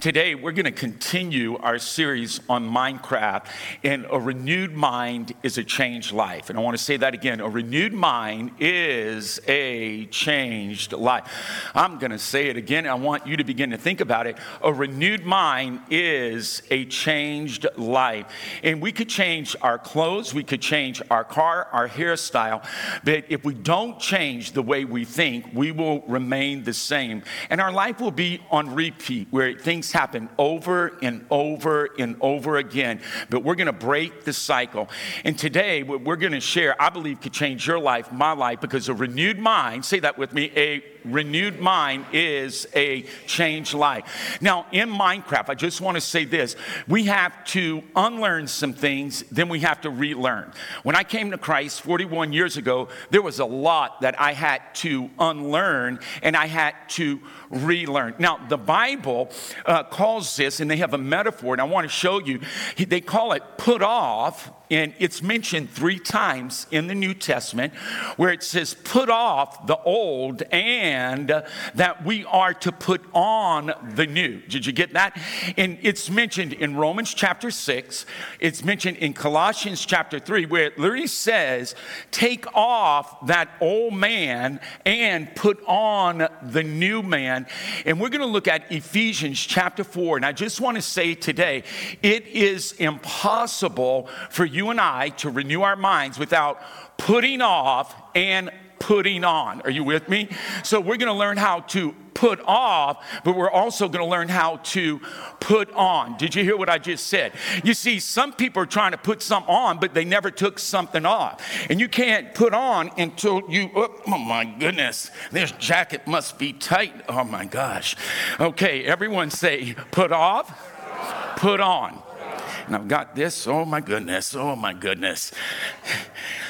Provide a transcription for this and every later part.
Today, we're going to continue our series on Minecraft, and a renewed mind is a changed life. And I want to say that again a renewed mind is a changed life. I'm going to say it again. I want you to begin to think about it. A renewed mind is a changed life. And we could change our clothes, we could change our car, our hairstyle, but if we don't change the way we think, we will remain the same. And our life will be on repeat, where things happen over and over and over again. But we're going to break the cycle. And today, what we're going to share, I believe, could change your life, my life, because a renewed mind, say that with me, a renewed mind is a changed life. Now, in Minecraft, I just want to say this we have to unlearn some things, then we have to relearn. When I came to Christ 41 years ago, there was a lot that I had to unlearn and I had to relearn. Now, the Bible uh, calls this, and they have a metaphor, and I want to show you, they call it put off and it's mentioned three times in the New Testament where it says, put off the old and that we are to put on the new. Did you get that? And it's mentioned in Romans chapter 6, it's mentioned in Colossians chapter 3, where it literally says, take off that old man and put on the new man. And we're going to look at Ephesians chapter 4. And I just want to say today, it is impossible for you you and I to renew our minds without putting off and putting on. Are you with me? So we're going to learn how to put off, but we're also going to learn how to put on. Did you hear what I just said? You see, some people are trying to put something on, but they never took something off. And you can't put on until you, oh, oh my goodness, this jacket must be tight. Oh my gosh. Okay, everyone say, put off, put on and I've got this. Oh my goodness. Oh my goodness.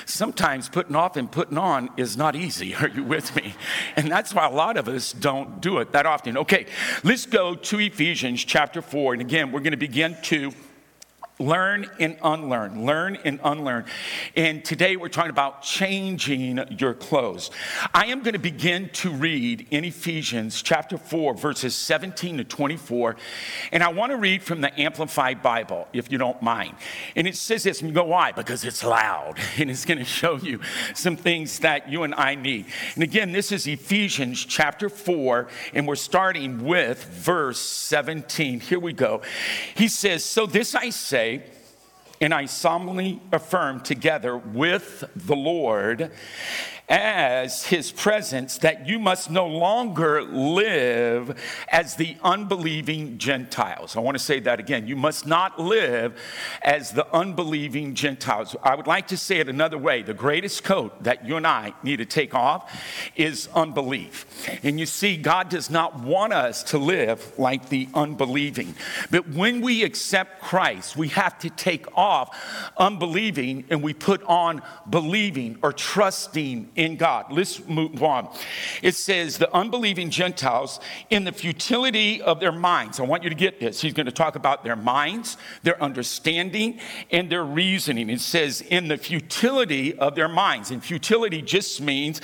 Sometimes putting off and putting on is not easy. Are you with me? And that's why a lot of us don't do it that often. Okay, let's go to Ephesians chapter 4. And again, we're going to begin to learn and unlearn, learn and unlearn. And today we're talking about changing your clothes. I am going to begin to read in Ephesians chapter 4, verses 17 to 24. And I want to read from the Amplified Bible, if you don't mind. And it says this, and you go, why? Because it's loud. And it's going to show you some things that you and I need. And again, this is Ephesians chapter 4, and we're starting with verse 17. Here we go. He says, So this I say, and I solemnly affirm together with the Lord as his presence that you must no longer live as the unbelieving Gentiles. I want to say that again. You must not live as the unbelieving Gentiles. I would like to say it another way. The greatest coat that you and I need to take off is unbelief. And you see, God does not want us to live like the unbelieving. But when we accept Christ, we have to take off unbelieving and we put on believing or trusting in God. Let's move on. It says, the unbelieving Gentiles in the futility of their minds. I want you to get this. He's going to talk about their minds, their understanding, and their reasoning. It says, in the futility of their minds. And futility just means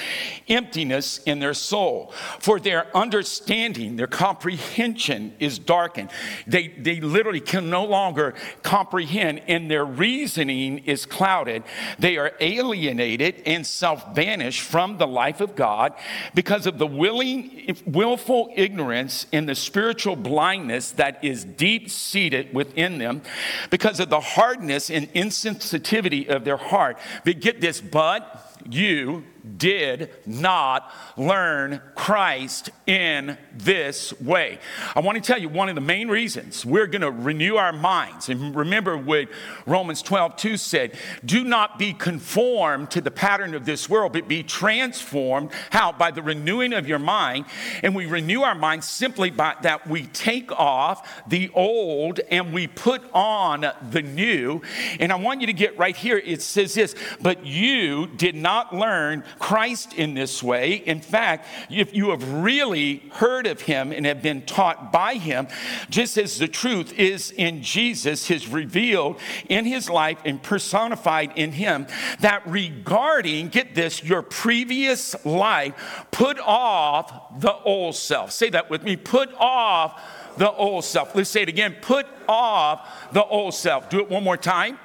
emptiness in their soul. For their understanding, their comprehension is darkened. They, they literally can no longer comprehend, and their reasoning is clouded. They are alienated and self banished from the life of God because of the willing, willful ignorance and the spiritual blindness that is deep seated within them, because of the hardness and insensitivity of their heart. But get this, but you did not learn Christ in this way. I want to tell you one of the main reasons we're going to renew our minds. And remember what Romans 12, 2 said do not be conformed to the pattern of this world, but be transformed. How? By the renewing of your mind. And we renew our minds simply by that we take off the old and we put on the new. And I want you to get right here. It says this, but you did not learn Christ in this way. In fact, if you have really heard of him and have been taught by him, just as the truth is in Jesus, his revealed in his life and personified in him, that regarding, get this, your previous life, put off the old self. Say that with me. Put off the old self. Let's say it again. Put off the old self. Do it one more time.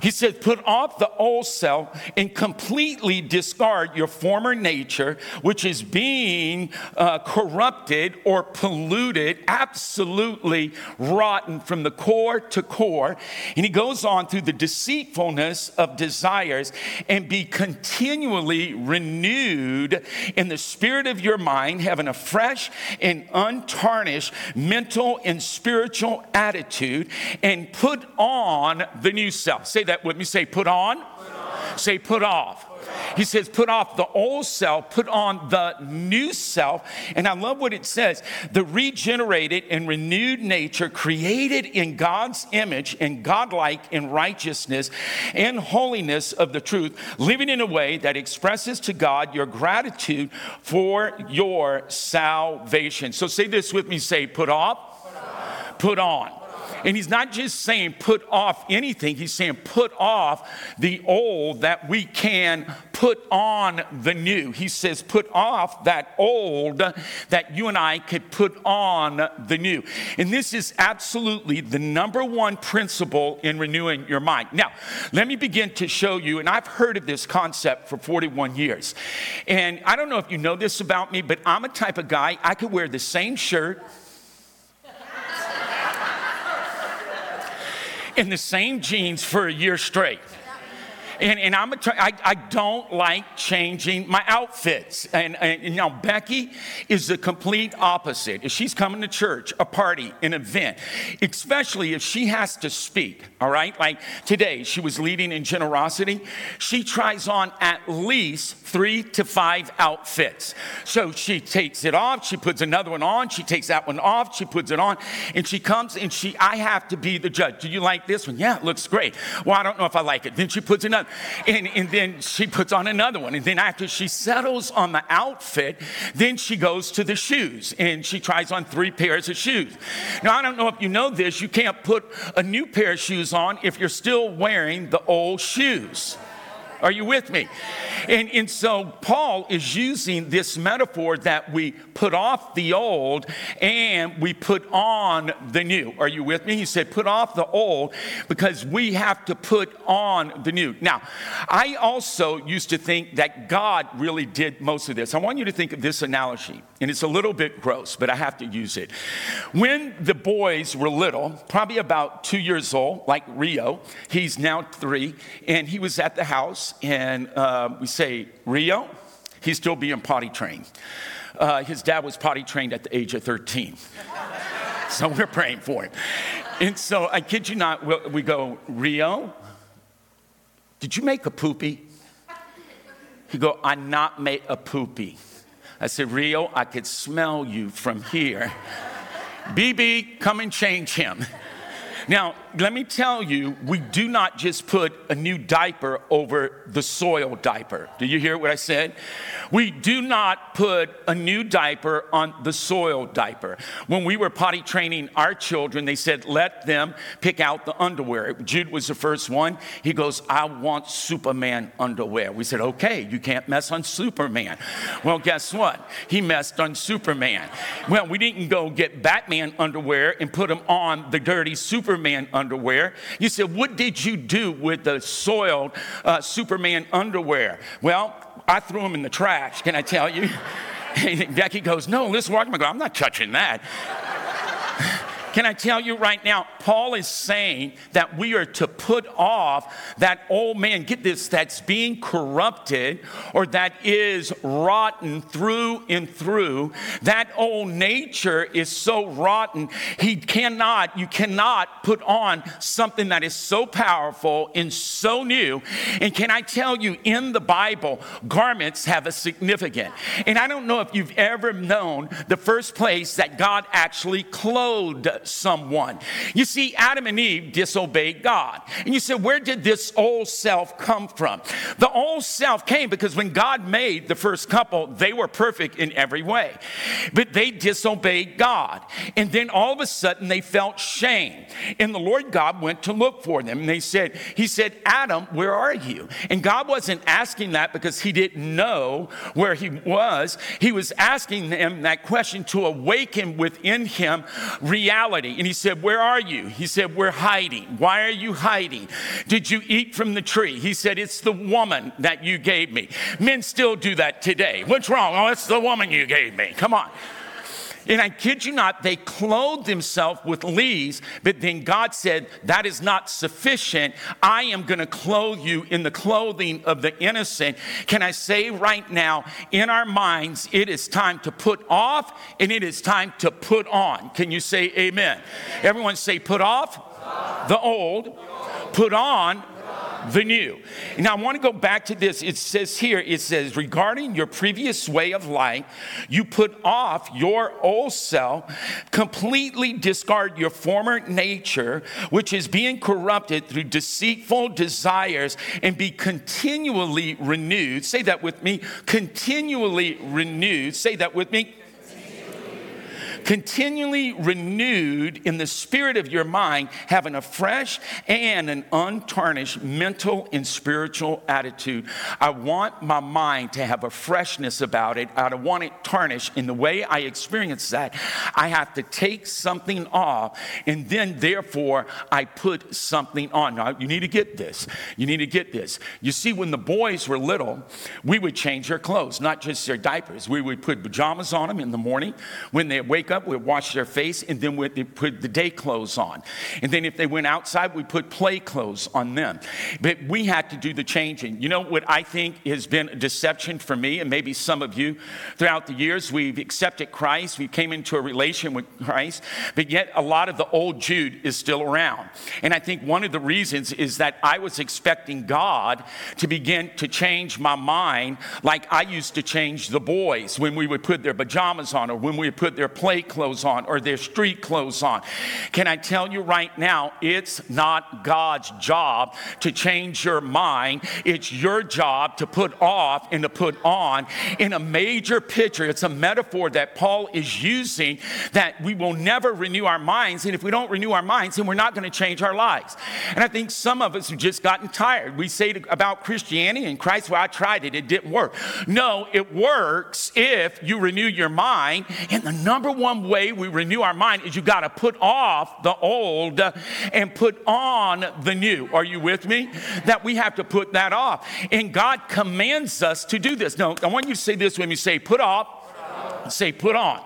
He said, Put off the old self and completely discard your former nature, which is being uh, corrupted or polluted, absolutely rotten from the core to core. And he goes on through the deceitfulness of desires and be continually renewed in the spirit of your mind, having a fresh and untarnished mental and spiritual attitude, and put on the new self. Say that with me. Say, put on. Put on. Say, put off. He says, put off the old self, put on the new self. And I love what it says the regenerated and renewed nature, created in God's image and godlike in righteousness and holiness of the truth, living in a way that expresses to God your gratitude for your salvation. So say this with me say, put off, put, on. Put on. And he's not just saying put off anything, he's saying put off the old that we can put on the new. He says put off that old that you and I could put on the new. And this is absolutely the number one principle in renewing your mind. Now, let me begin to show you, and I've heard of this concept for 41 years. And I don't know if you know this about me, but I'm a type of guy, I could wear the same shirt in the same jeans for a year straight. And, and I'm a, I, I don't like changing my outfits. And, and, know, Becky is the complete opposite. If she's coming to church, a party, an event, especially if she has to speak, all right? Like today, she was leading in generosity. She tries on at least three to five outfits. So she takes it off, she puts another one on, she takes that one off, she puts it on, and she comes and she, I have to be the judge. Do you like this one? Yeah, it looks great. Well, I don't know if I like it. Then she puts another. And, and then she puts on another one. And then after she settles on the outfit, then she goes to the shoes and she tries on three pairs of shoes. Now, I don't know if you know this, you can't put a new pair of shoes on if you're still wearing the old shoes. Are you with me? And, and so Paul is using this metaphor that we put off the old and we put on the new. Are you with me? He said, put off the old because we have to put on the new. Now, I also used to think that God really did most of this. I want you to think of this analogy, and it's a little bit gross, but I have to use it. When the boys were little, probably about two years old, like Rio, he's now three, and he was at the house and uh, we say, Rio, he's still being potty trained. Uh, his dad was potty trained at the age of 13. so we're praying for him. And so I kid you not, we go, Rio, did you make a poopy? He go, I not made a poopy. I said, Rio, I could smell you from here. BB, come and change him. Now, let me tell you, we do not just put a new diaper over the soil diaper. Do you hear what I said? We do not put a new diaper on the soil diaper. When we were potty training our children, they said, let them pick out the underwear. Jude was the first one. He goes, I want Superman underwear. We said, okay, you can't mess on Superman. Well, guess what? He messed on Superman. Well, we didn't go get Batman underwear and put them on the dirty Superman underwear. You said, what did you do with the soiled uh, Superman underwear? Well, I threw them in the trash, can I tell you? Becky goes, No. I go, I'm not touching that. Can I tell you right now, Paul is saying that we are to put off that old man, get this, that's being corrupted or that is rotten through and through. That old nature is so rotten, he cannot, you cannot put on something that is so powerful and so new. And can I tell you, in the Bible, garments have a significance. And I don't know if you've ever known the first place that God actually clothed someone. You see, Adam and Eve disobeyed God. And you said, where did this old self come from? The old self came because when God made the first couple, they were perfect in every way. But they disobeyed God. And then all of a sudden they felt shame. And the Lord God went to look for them. And they said, He said, Adam, where are you? And God wasn't asking that because he didn't know where he was. He was asking them that question to awaken within him reality. And he said, Where are you? He said, We're hiding. Why are you hiding? Did you eat from the tree? He said, It's the woman that you gave me. Men still do that today. What's wrong? Oh, it's the woman you gave me. Come on. And I kid you not, they clothed themselves with leaves, but then God said, That is not sufficient. I am going to clothe you in the clothing of the innocent. Can I say right now, in our minds, it is time to put off and it is time to put on. Can you say amen? Everyone say, Put off the old, put on the new. Now, I want to go back to this. It says here, it says, regarding your previous way of life, you put off your old self, completely discard your former nature, which is being corrupted through deceitful desires, and be continually renewed. Say that with me continually renewed. Say that with me continually renewed in the spirit of your mind, having a fresh and an untarnished mental and spiritual attitude. I want my mind to have a freshness about it. I don't want it tarnished. In the way I experience that, I have to take something off, and then therefore I put something on. Now, you need to get this. You need to get this. You see, when the boys were little, we would change their clothes, not just their diapers. We would put pajamas on them in the morning. When they wake up, we'd wash their face, and then we'd put the day clothes on. And then if they went outside, we put play clothes on them. But we had to do the changing. You know what I think has been a deception for me, and maybe some of you throughout the years, we've accepted Christ, we came into a relation with Christ, but yet a lot of the old Jude is still around. And I think one of the reasons is that I was expecting God to begin to change my mind like I used to change the boys when we would put their pajamas on or when we would put their play clothes on or their street clothes on. Can I tell you right now, it's not God's job to change your mind. It's your job to put off and to put on. In a major picture, it's a metaphor that Paul is using that we will never renew our minds. And if we don't renew our minds, then we're not going to change our lives. And I think some of us have just gotten tired. We say to, about Christianity and Christ, well, I tried it, it didn't work. No, it works if you renew your mind. And the number one one way we renew our mind is you got to put off the old and put on the new. Are you with me? That we have to put that off. And God commands us to do this. No, I want you to say this when you say put off, say put on.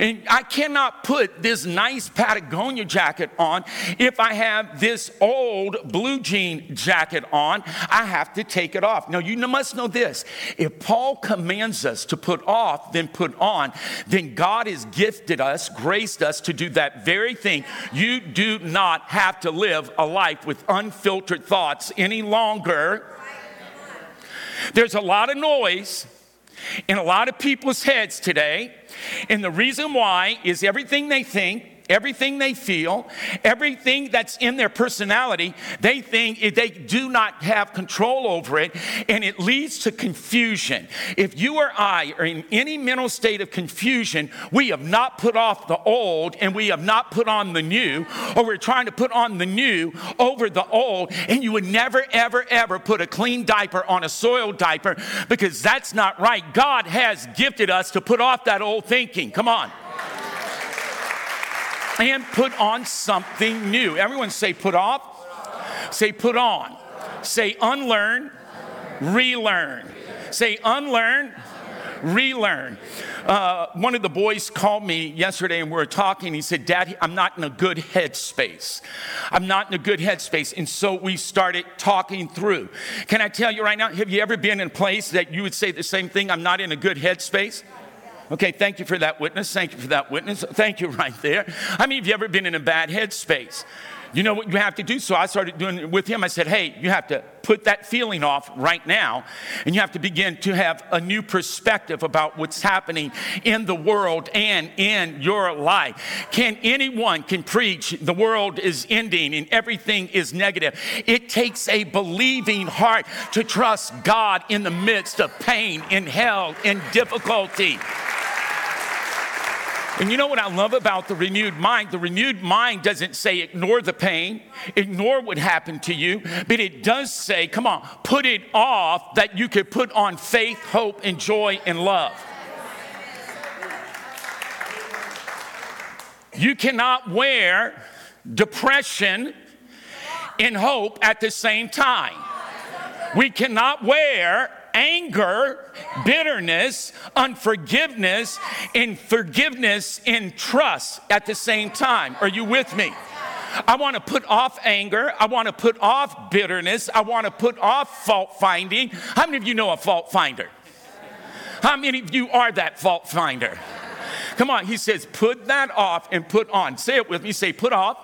And I cannot put this nice Patagonia jacket on if I have this old blue jean jacket on. I have to take it off. Now, you must know this if Paul commands us to put off, then put on, then God has gifted us, graced us to do that very thing. You do not have to live a life with unfiltered thoughts any longer. There's a lot of noise in a lot of people's heads today. And the reason why is everything they think, everything they feel, everything that's in their personality, they think they do not have control over it, and it leads to confusion. If you or I are in any mental state of confusion, we have not put off the old and we have not put on the new, or we're trying to put on the new over the old, and you would never, ever, ever put a clean diaper on a soiled diaper because that's not right. God has gifted us to put off that old thinking. Come on and put on something new. Everyone say put off. Say put on. Say unlearn, relearn. Say unlearn, relearn. Uh, one of the boys called me yesterday and we were talking. He said, Dad, I'm not in a good headspace. I'm not in a good headspace. And so we started talking through. Can I tell you right now, have you ever been in a place that you would say the same thing? I'm not in a good headspace? Okay, thank you for that witness. Thank you for that witness. Thank you right there. I mean, have you ever been in a bad headspace? You know what you have to do? So I started doing it with him. I said, hey, you have to put that feeling off right now, and you have to begin to have a new perspective about what's happening in the world and in your life. Can anyone can preach the world is ending and everything is negative? It takes a believing heart to trust God in the midst of pain, in hell, in difficulty. And you know what I love about the renewed mind? The renewed mind doesn't say ignore the pain, ignore what happened to you, but it does say, come on, put it off that you could put on faith, hope, and joy and love. You cannot wear depression and hope at the same time. We cannot wear anger, bitterness, unforgiveness, and forgiveness and trust at the same time. Are you with me? I want to put off anger. I want to put off bitterness. I want to put off fault finding. How many of you know a fault finder? How many of you are that fault finder? Come on, he says, put that off and put on. Say it with me. Say, put off.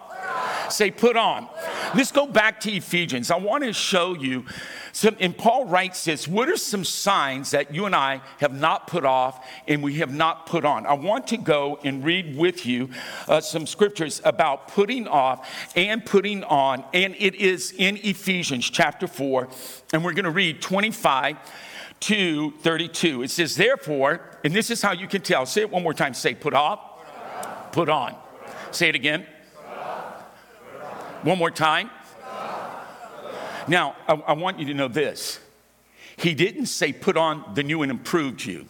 Say, put on. Let's go back to Ephesians. I want to show you some, and Paul writes this what are some signs that you and I have not put off and we have not put on? I want to go and read with you uh, some scriptures about putting off and putting on, and it is in Ephesians chapter 4, and we're going to read 25 to 32. It says, Therefore, and this is how you can tell. Say it one more time. Say, put off, put on. Say it again. One more time. Now, I, I want you to know this. He didn't say put on the new and improved you.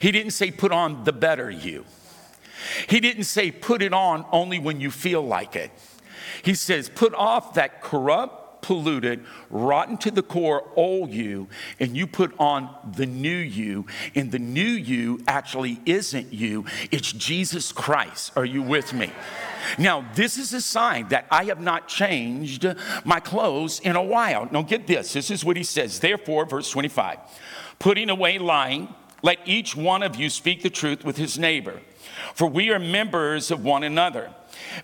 He didn't say put on the better you. He didn't say put it on only when you feel like it. He says put off that corrupt, polluted, rotten to the core old you, and you put on the new you. And the new you actually isn't you, it's Jesus Christ. Are you with me? Now, this is a sign that I have not changed my clothes in a while. Now, get this. This is what he says. Therefore, verse 25, putting away lying, let each one of you speak the truth with his neighbor, for we are members of one another.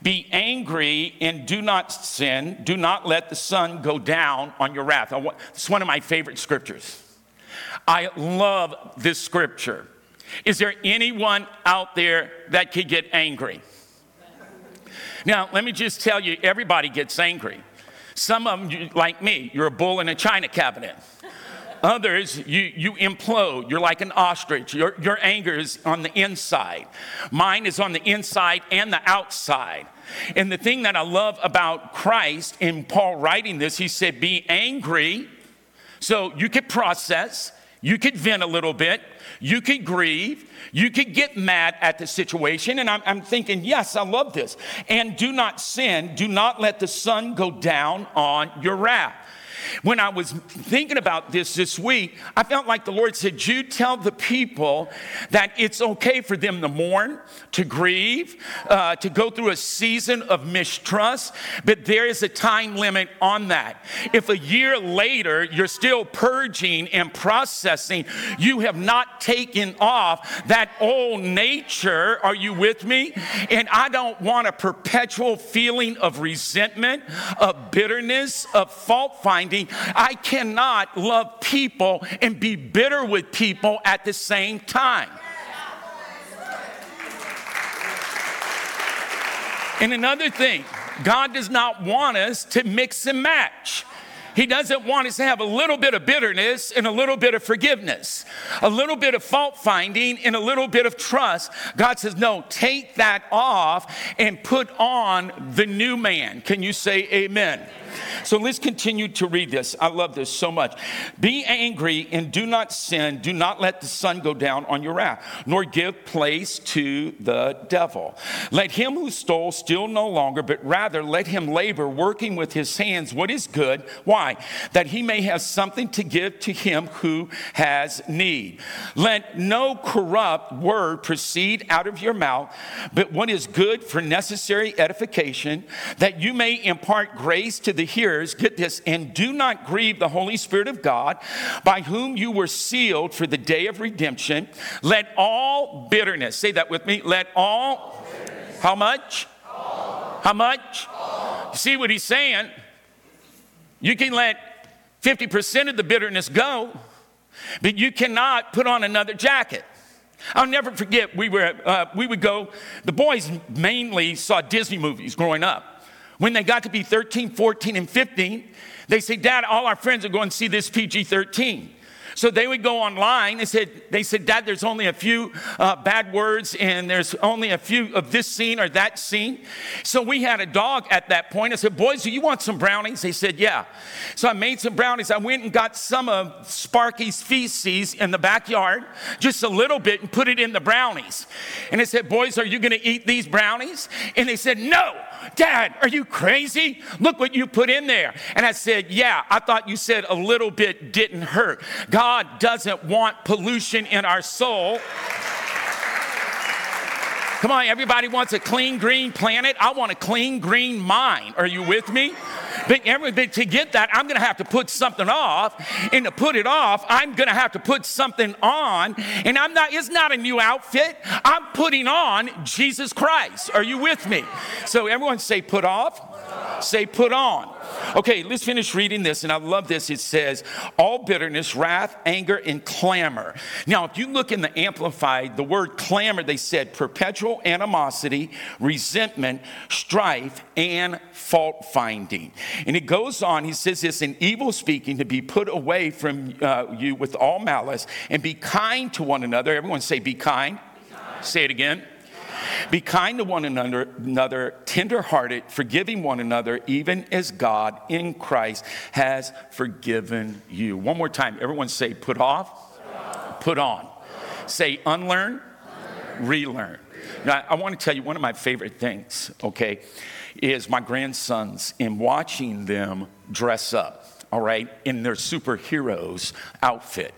Be angry and do not sin. Do not let the sun go down on your wrath. It's one of my favorite scriptures. I love this scripture. Is there anyone out there that could get angry? Now, let me just tell you everybody gets angry. Some of them, like me, you're a bull in a china cabinet. Others, you, you implode. You're like an ostrich. Your, your anger is on the inside. Mine is on the inside and the outside. And the thing that I love about Christ in Paul writing this, he said, Be angry. So you could process, you could vent a little bit, you could grieve, you could get mad at the situation. And I'm, I'm, thinking, yes, I love this. And do not sin, do not let the sun go down on your wrath. When I was thinking about this this week, I felt like the Lord said, You tell the people that it's okay for them to mourn, to grieve, uh, to go through a season of mistrust, but there is a time limit on that. If a year later you're still purging and processing, you have not taken off that old nature. Are you with me? And I don't want a perpetual feeling of resentment, of bitterness, of fault I cannot love people and be bitter with people at the same time. And another thing, God does not want us to mix and match. He doesn't want us to have a little bit of bitterness and a little bit of forgiveness, a little bit of fault finding and a little bit of trust. God says, no, take that off and put on the new man. Can you say amen? amen. So let's continue to read this. I love this so much. Be angry and do not sin. Do not let the sun go down on your wrath, nor give place to the devil. Let him who stole steal no longer, but rather let him labor, working with his hands what is good. Why? That he may have something to give to him who has need. Let no corrupt word proceed out of your mouth, but what is good for necessary edification, that you may impart grace to the hearers. Get this, and do not grieve the Holy Spirit of God, by whom you were sealed for the day of redemption. Let all bitterness, say that with me, let all, how much? All. How much? All. See what he's saying? You can let 50% of the bitterness go, but you cannot put on another jacket. I'll never forget, we, were, uh, we would go, the boys mainly saw Disney movies growing up. When they got to be 13, 14, and 15, they say, Dad, all our friends are going to see this PG 13. So they would go online. They said, they said Dad, there's only a few uh, bad words and there's only a few of this scene or that scene. So we had a dog at that point. I said, Boys, do you want some brownies? They said, Yeah. So I made some brownies. I went and got some of Sparky's feces in the backyard, just a little bit, and put it in the brownies. And I said, Boys, are you going to eat these brownies? And they said, No. Dad, are you crazy? Look what you put in there. And I said, Yeah, I thought you said a little bit didn't hurt. God doesn't want pollution in our soul. Come on, everybody wants a clean green planet. I want a clean green mind. Are you with me? But, to get that, I'm going to have to put something off. And to put it off, I'm going to have to put something on. And I'm not, it's not a new outfit. I'm putting on Jesus Christ. Are you with me? So everyone say put off, say put on. Okay, let's finish reading this, and I love this. It says, All bitterness, wrath, anger, and clamor. Now, if you look in the Amplified, the word clamor, they said perpetual animosity, resentment, strife, and fault finding. And it goes on, he says this in evil speaking to be put away from uh, you with all malice and be kind to one another. Everyone say, Be kind. Be kind. Say it again. Be kind to one another, tenderhearted, forgiving one another, even as God in Christ has forgiven you. One more time, everyone say, put off, put on. Say, unlearn, relearn. Now, I want to tell you one of my favorite things, okay, is my grandsons and watching them dress up all right, in their superheroes outfit.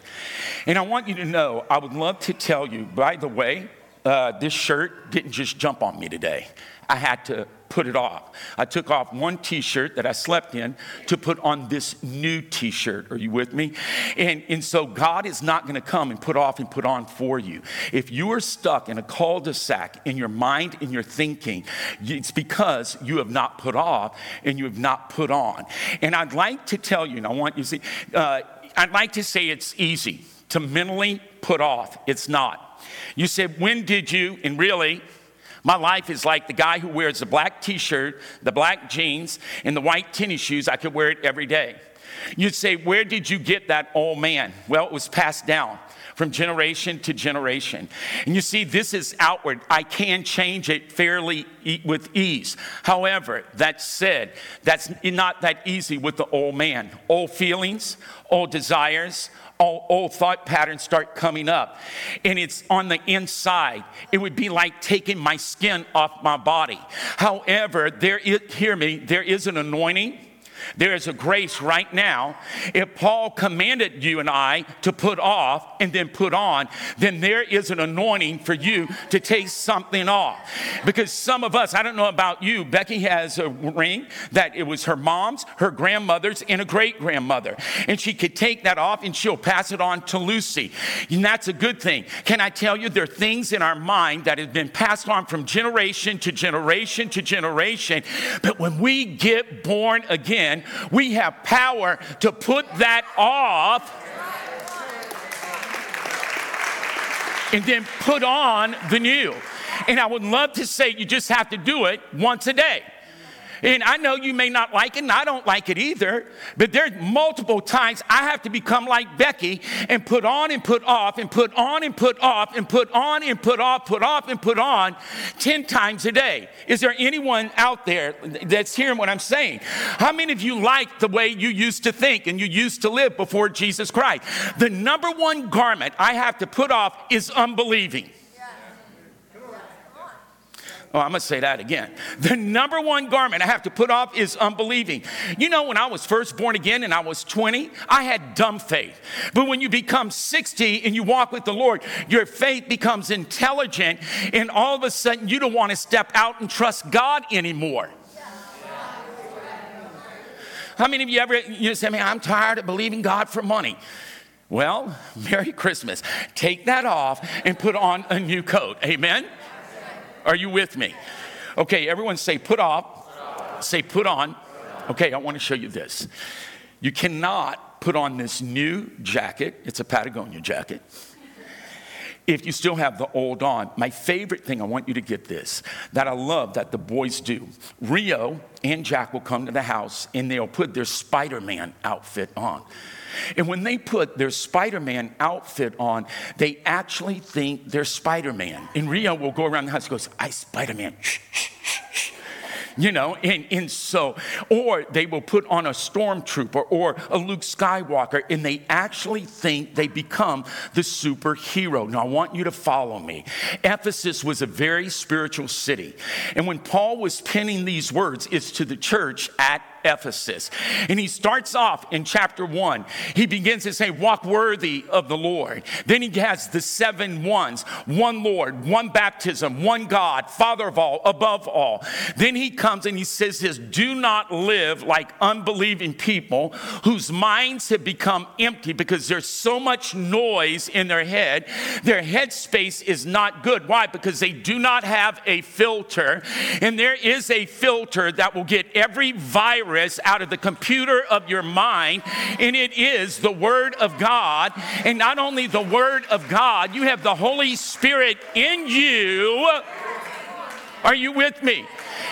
And I want you to know, I would love to tell you, by the way, uh, this shirt didn't just jump on me today. I had to put it off. I took off one t shirt that I slept in to put on this new t shirt. Are you with me? And, and so God is not going to come and put off and put on for you. If you are stuck in a cul de sac in your mind, in your thinking, it's because you have not put off and you have not put on. And I'd like to tell you, and I want you to see, uh, I'd like to say it's easy to mentally put off. It's not. You said, When did you? And really, my life is like the guy who wears the black t shirt, the black jeans, and the white tennis shoes. I could wear it every day. You'd say, Where did you get that old man? Well, it was passed down from generation to generation. And you see, this is outward. I can change it fairly e- with ease. However, that said, that's not that easy with the old man. Old feelings, old desires, old, old thought patterns start coming up. And it's on the inside. It would be like taking my skin off my body. However, there is, hear me, there is an anointing there is a grace right now. If Paul commanded you and I to put off and then put on, then there is an anointing for you to take something off. Because some of us, I don't know about you, Becky has a ring that it was her mom's, her grandmother's, and a great grandmother. And she could take that off and she'll pass it on to Lucy. And that's a good thing. Can I tell you, there are things in our mind that have been passed on from generation to generation to generation. But when we get born again, we have power to put that off and then put on the new. And I would love to say you just have to do it once a day. And I know you may not like it, and I don't like it either, but there's multiple times I have to become like Becky and put on and put off and put on and put off and put on and put off, put off and put on 10 times a day. Is there anyone out there that's hearing what I'm saying? How many of you like the way you used to think and you used to live before Jesus Christ? The number one garment I have to put off is unbelieving. Oh, I'm to say that again. The number one garment I have to put off is unbelieving. You know, when I was first born again and I was 20, I had dumb faith. But when you become 60 and you walk with the Lord, your faith becomes intelligent, and all of a sudden you don't want to step out and trust God anymore. How many of you ever you say, man, I'm tired of believing God for money? Well, Merry Christmas. Take that off and put on a new coat. Amen? Are you with me? Okay, everyone say put off. Say put on. Okay, I want to show you this. You cannot put on this new jacket, it's a Patagonia jacket, if you still have the old on. My favorite thing, I want you to get this, that I love that the boys do. Rio and Jack will come to the house and they'll put their Spider Man outfit on. And when they put their Spider Man outfit on, they actually think they're Spider Man. And Rio will go around the house and goes, I Spider Man. You know, and, and so, or they will put on a stormtrooper or a Luke Skywalker and they actually think they become the superhero. Now, I want you to follow me. Ephesus was a very spiritual city. And when Paul was penning these words, it's to the church at Ephesus. And he starts off in chapter one. He begins to say, Walk worthy of the Lord. Then he has the seven ones one Lord, one baptism, one God, Father of all, above all. Then he comes and he says this Do not live like unbelieving people whose minds have become empty because there's so much noise in their head. Their headspace is not good. Why? Because they do not have a filter. And there is a filter that will get every virus virus out of the computer of your mind, and it is the Word of God. And not only the Word of God, you have the Holy Spirit in you. Are you with me?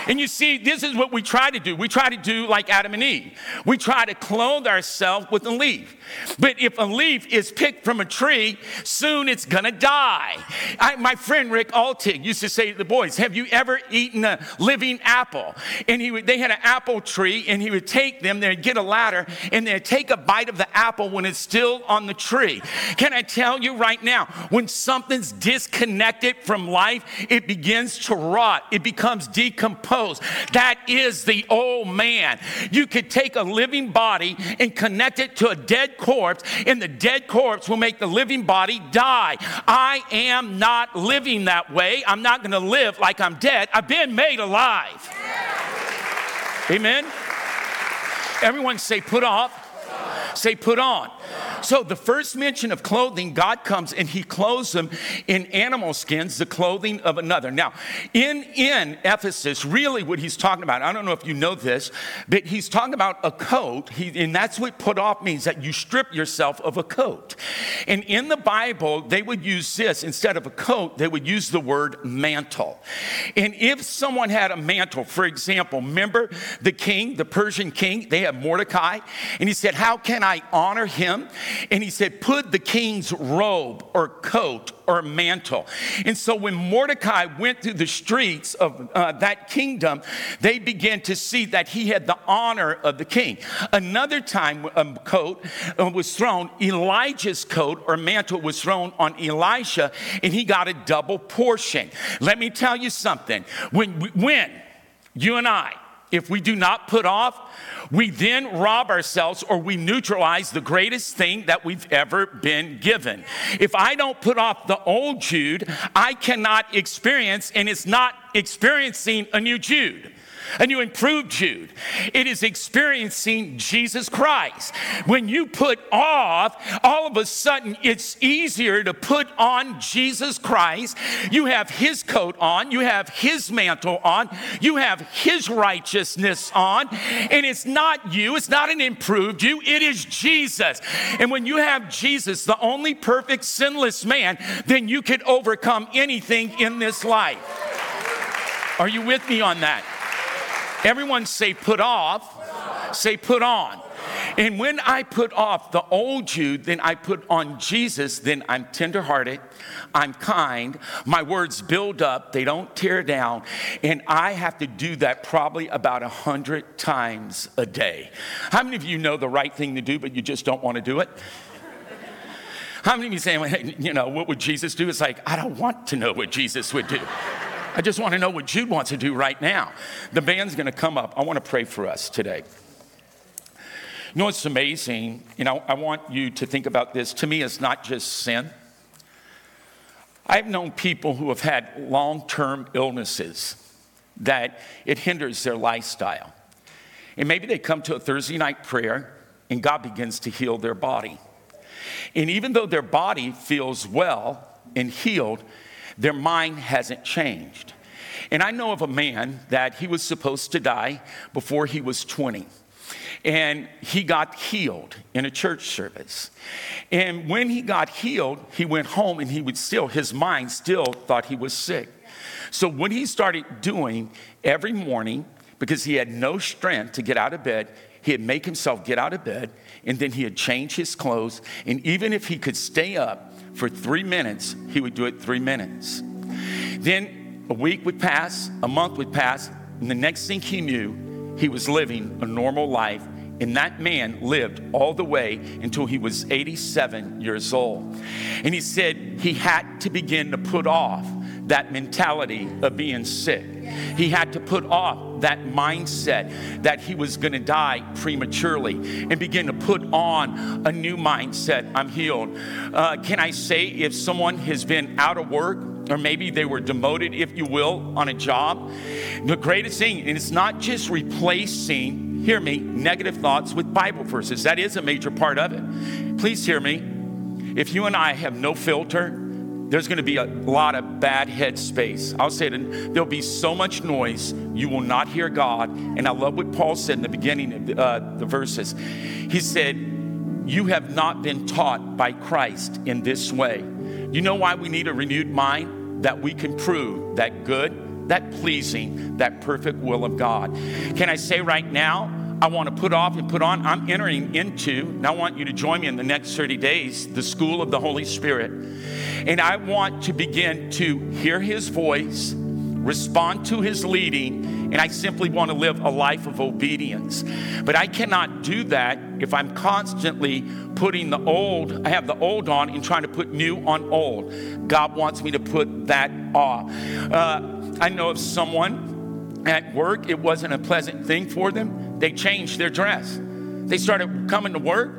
And you see, this is what we try to do. We try to do like Adam and Eve. We try to clothe ourselves with a leaf. But if a leaf is picked from a tree, soon it's gonna die. I, my friend Rick Altig used to say to the boys, Have you ever eaten a living apple? And he would, they had an apple tree, and he would take them, they'd get a ladder, and they'd take a bite of the apple when it's still on the tree. Can I tell you right now, when something's disconnected from life, it begins to rot, it becomes decomposed. That is the old man. You could take a living body and connect it to a dead corpse, and the dead corpse will make the living body die. I am not living that way. I'm not going to live like I'm dead. I've been made alive. Amen. Everyone say, put off. Say, put on. So the first mention of clothing, God comes and he clothes them in animal skins, the clothing of another. Now, in, in Ephesus, really what he's talking about, I don't know if you know this, but he's talking about a coat, he, and that's what put off means that you strip yourself of a coat. And in the Bible, they would use this instead of a coat, they would use the word mantle. And if someone had a mantle, for example, remember the king, the Persian king, they had Mordecai, and he said, How can I honor him? And he said, Put the king's robe or coat or mantle. And so when Mordecai went through the streets of uh, that kingdom, they began to see that he had the honor of the king. Another time, a um, coat uh, was thrown, Elijah's coat or mantle was thrown on Elisha, and he got a double portion. Let me tell you something. When, when you and I, if we do not put off, we then rob ourselves or we neutralize the greatest thing that we've ever been given. If I don't put off the old Jude, I cannot experience, and it's not experiencing a new Jude a new improved Jude. It is experiencing Jesus Christ. When you put off, all of a sudden it's easier to put on Jesus Christ. You have his coat on, you have his mantle on, you have his righteousness on, and it's not you, it's not an improved you, it is Jesus. And when you have Jesus, the only perfect sinless man, then you can overcome anything in this life. Are you with me on that? Everyone say put off, say put on. And when I put off the old you, then I put on Jesus, then I'm tenderhearted, I'm kind, my words build up, they don't tear down, and I have to do that probably about a hundred times a day. How many of you know the right thing to do, but you just don't want to do it? How many of you saying, you know, what would Jesus do? It's like, I don't want to know what Jesus would do. I just want to know what Jude wants to do right now. The band's going to come up. I want to pray for us today. You know it's amazing? You know, I want you to think about this. To me, it's not just sin. I've known people who have had long term illnesses that it hinders their lifestyle. And maybe they come to a Thursday night prayer and God begins to heal their body. And even though their body feels well and healed, their mind hasn't changed. And I know of a man that he was supposed to die before he was 20 and he got healed in a church service. And when he got healed, he went home and he would still, his mind still thought he was sick. So what he started doing every morning, because he had no strength to get out of bed, he'd make himself get out of bed and then he'd change his clothes. And even if he could stay up for three minutes, he would do it three minutes. Then a week would pass, a month would pass, and the next thing he knew, he was living a normal life. And that man lived all the way until he was 87 years old. And he said he had to begin to put off that mentality of being sick. He had to put off that mindset that he was going to die prematurely and begin to put on a new mindset. I'm healed. Uh, can I say if someone has been out of work, or maybe they were demoted, if you will, on a job. The greatest thing, and it's not just replacing, hear me, negative thoughts with Bible verses. That is a major part of it. Please hear me. If you and I have no filter, there's going to be a lot of bad headspace. I'll say it, there'll be so much noise, you will not hear God. And I love what Paul said in the beginning of uh, the verses. He said, You have not been taught by Christ in this way. You know why we need a renewed mind? that we can prove that good, that pleasing, that perfect will of God. Can I say right now, I want to put off and put on. I'm entering into, and I want you to join me in the next 30 days, the school of the Holy Spirit. And I want to begin to hear his voice, respond to his leading, and I simply want to live a life of obedience. But I cannot do that if I'm constantly putting the old, I have the old on and trying to put new on old. God wants me to put that off. Uh, I know of someone at work, it wasn't a pleasant thing for them. They changed their dress. They started coming to work.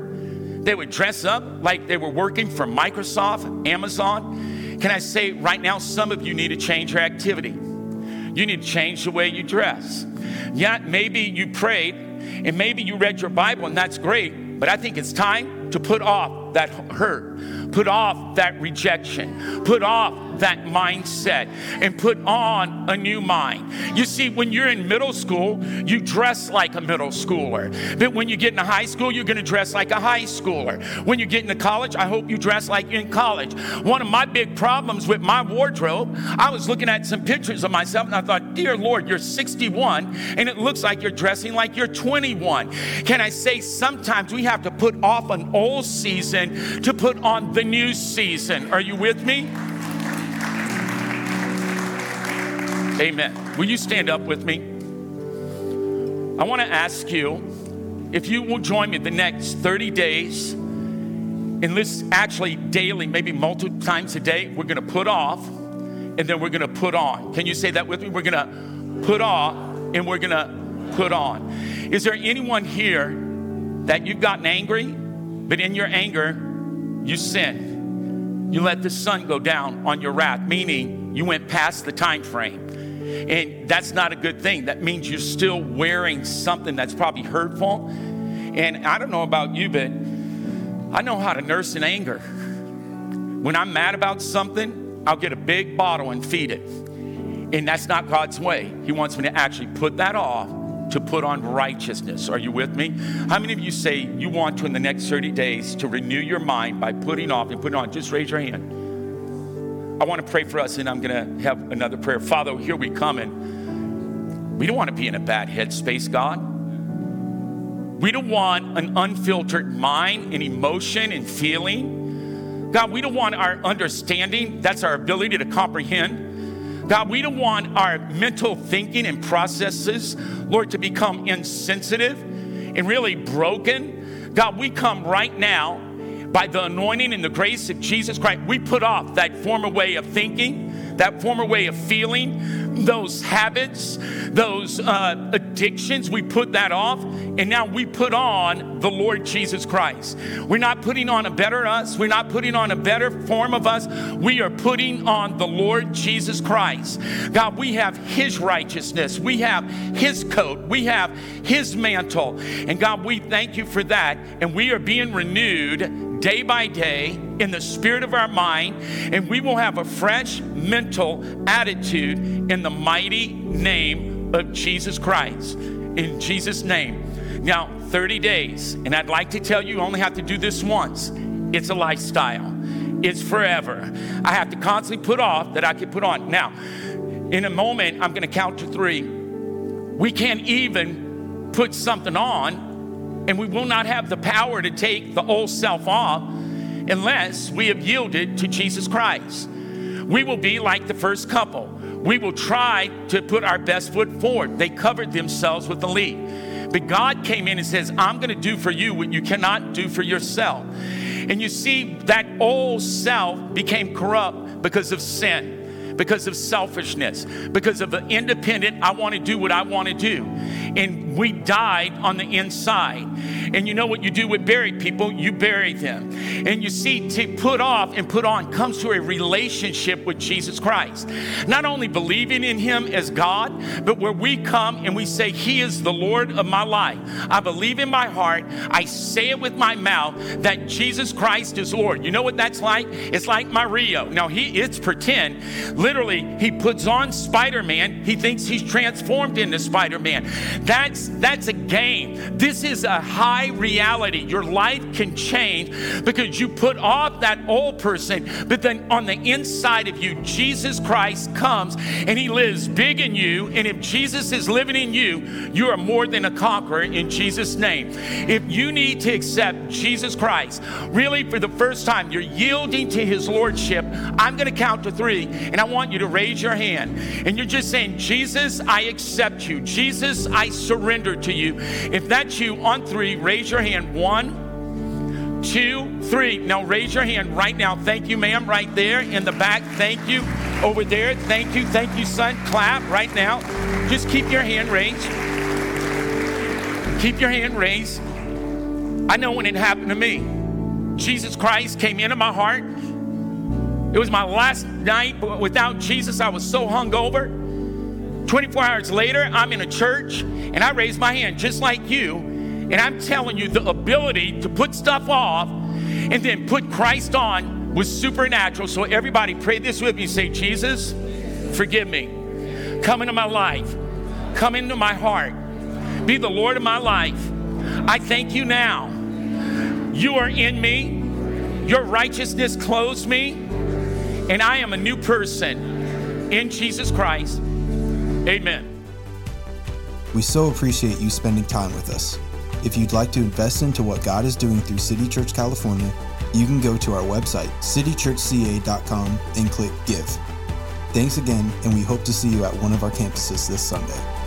They would dress up like they were working for Microsoft, Amazon. Can I say right now, some of you need to change your activity. You need to change the way you dress. Yeah, maybe you prayed and maybe you read your Bible, and that's great, but I think it's time to put off that hurt, put off that rejection, put off that mindset and put on a new mind. You see, when you're in middle school, you dress like a middle schooler. But when you get into high school, you're going to dress like a high schooler. When you get into college, I hope you dress like you're in college. One of my big problems with my wardrobe, I was looking at some pictures of myself and I thought, Dear Lord, you're 61 and it looks like you're dressing like you're 21. Can I say sometimes we have to put off an old season to put on the new season? Are you with me? Amen. Will you stand up with me? I want to ask you if you will join me the next 30 days, and this actually daily, maybe multiple times a day, we're going to put off and then we're going to put on. Can you say that with me? We're going to put off and we're going to put on. Is there anyone here that you've gotten angry, but in your anger, you sin? You let the sun go down on your wrath, meaning you went past the time frame. And that's not a good thing. That means you're still wearing something that's probably hurtful. And I don't know about you, but I know how to nurse in anger. When I'm mad about something, I'll get a big bottle and feed it. And that's not God's way. He wants me to actually put that off to put on righteousness. Are you with me? How many of you say you want to, in the next 30 days, to renew your mind by putting off and putting on? Just raise your hand. I want to pray for us, and I'm going to have another prayer. Father, here we come, and We don't want to be in a bad headspace, God. We don't want an unfiltered mind and emotion and feeling. God, we don't want our understanding, that's our ability to comprehend. God, we don't want our mental thinking and processes, Lord, to become insensitive and really broken. God, we come right now by the anointing and the grace of Jesus Christ. We put off that former way of thinking, that former way of feeling, those habits, those uh, addictions. We put that off, and now we put on the Lord Jesus Christ. We're not putting on a better us, we're not putting on a better form of us. We are putting on the Lord Jesus Christ. God, we have His righteousness, we have His coat, we have His mantle. And God, we thank you for that, and we are being renewed day by day in the spirit of our mind, and we will have a fresh mental attitude in the mighty name of Jesus Christ. In Jesus' name. Now, 30 days, and I'd like to tell you, you only have to do this once. It's a lifestyle, it's forever. I have to constantly put off that I can put on. Now, in a moment, I'm going to count to three. We can't even put something on and we will not have the power to take the old self off unless we have yielded to Jesus Christ. We will be like the first couple. We will try to put our best foot forward. They covered themselves with the lead. But God came in and says, I'm going to do for you what you cannot do for yourself. And you see, that old self became corrupt because of sin because of selfishness, because of the independent, I want to do what I want to do. And we died on the inside. And you know what you do with buried people? You bury them. And you see, to put off and put on comes to a relationship with Jesus Christ. Not only believing in Him as God, but where we come and we say, He is the Lord of my life. I believe in my heart, I say it with my mouth that Jesus Christ is Lord. You know what that's like? It's like Mario. Now, he it's pretend literally, he puts on Spider Man. He thinks he's transformed into Spider Man. That's, that's a game. This is a high reality. Your life can change because you put off that old person, but then on the inside of you, Jesus Christ comes and he lives big in you. And if Jesus is living in you, you are more than a conqueror in Jesus' name. If you need to accept Jesus Christ, really for the first time, you're yielding to his lordship, I'm going to count to three and I want you to raise your hand. And you're just saying, Jesus, I accept you. Jesus, I surrender to you. If that's you, on three, raise your hand. One, two, three. Now raise your hand right now. Thank you, ma'am, right there in the back. Thank you. Over there. Thank you. Thank you, son. Clap right now. Just keep your hand raised. Keep your hand raised. I know when it happened to me. Jesus Christ came into my heart. It was my last night without Jesus. I was so hungover. 24 hours later, I'm in a church and I raised my hand just like you. And I'm telling you, the ability to put stuff off and then put Christ on was supernatural. So, everybody, pray this with me. Say, Jesus, forgive me. Come into my life, come into my heart, be the Lord of my life. I thank you now. You are in me, your righteousness clothes me and I am a new person in Jesus Christ. Amen. We so appreciate you spending time with us. If you'd like to invest into what God is doing through City Church California, you can go to our website, citychurchca.com, and click Give. Thanks again, and we hope to see you at one of our campuses this Sunday.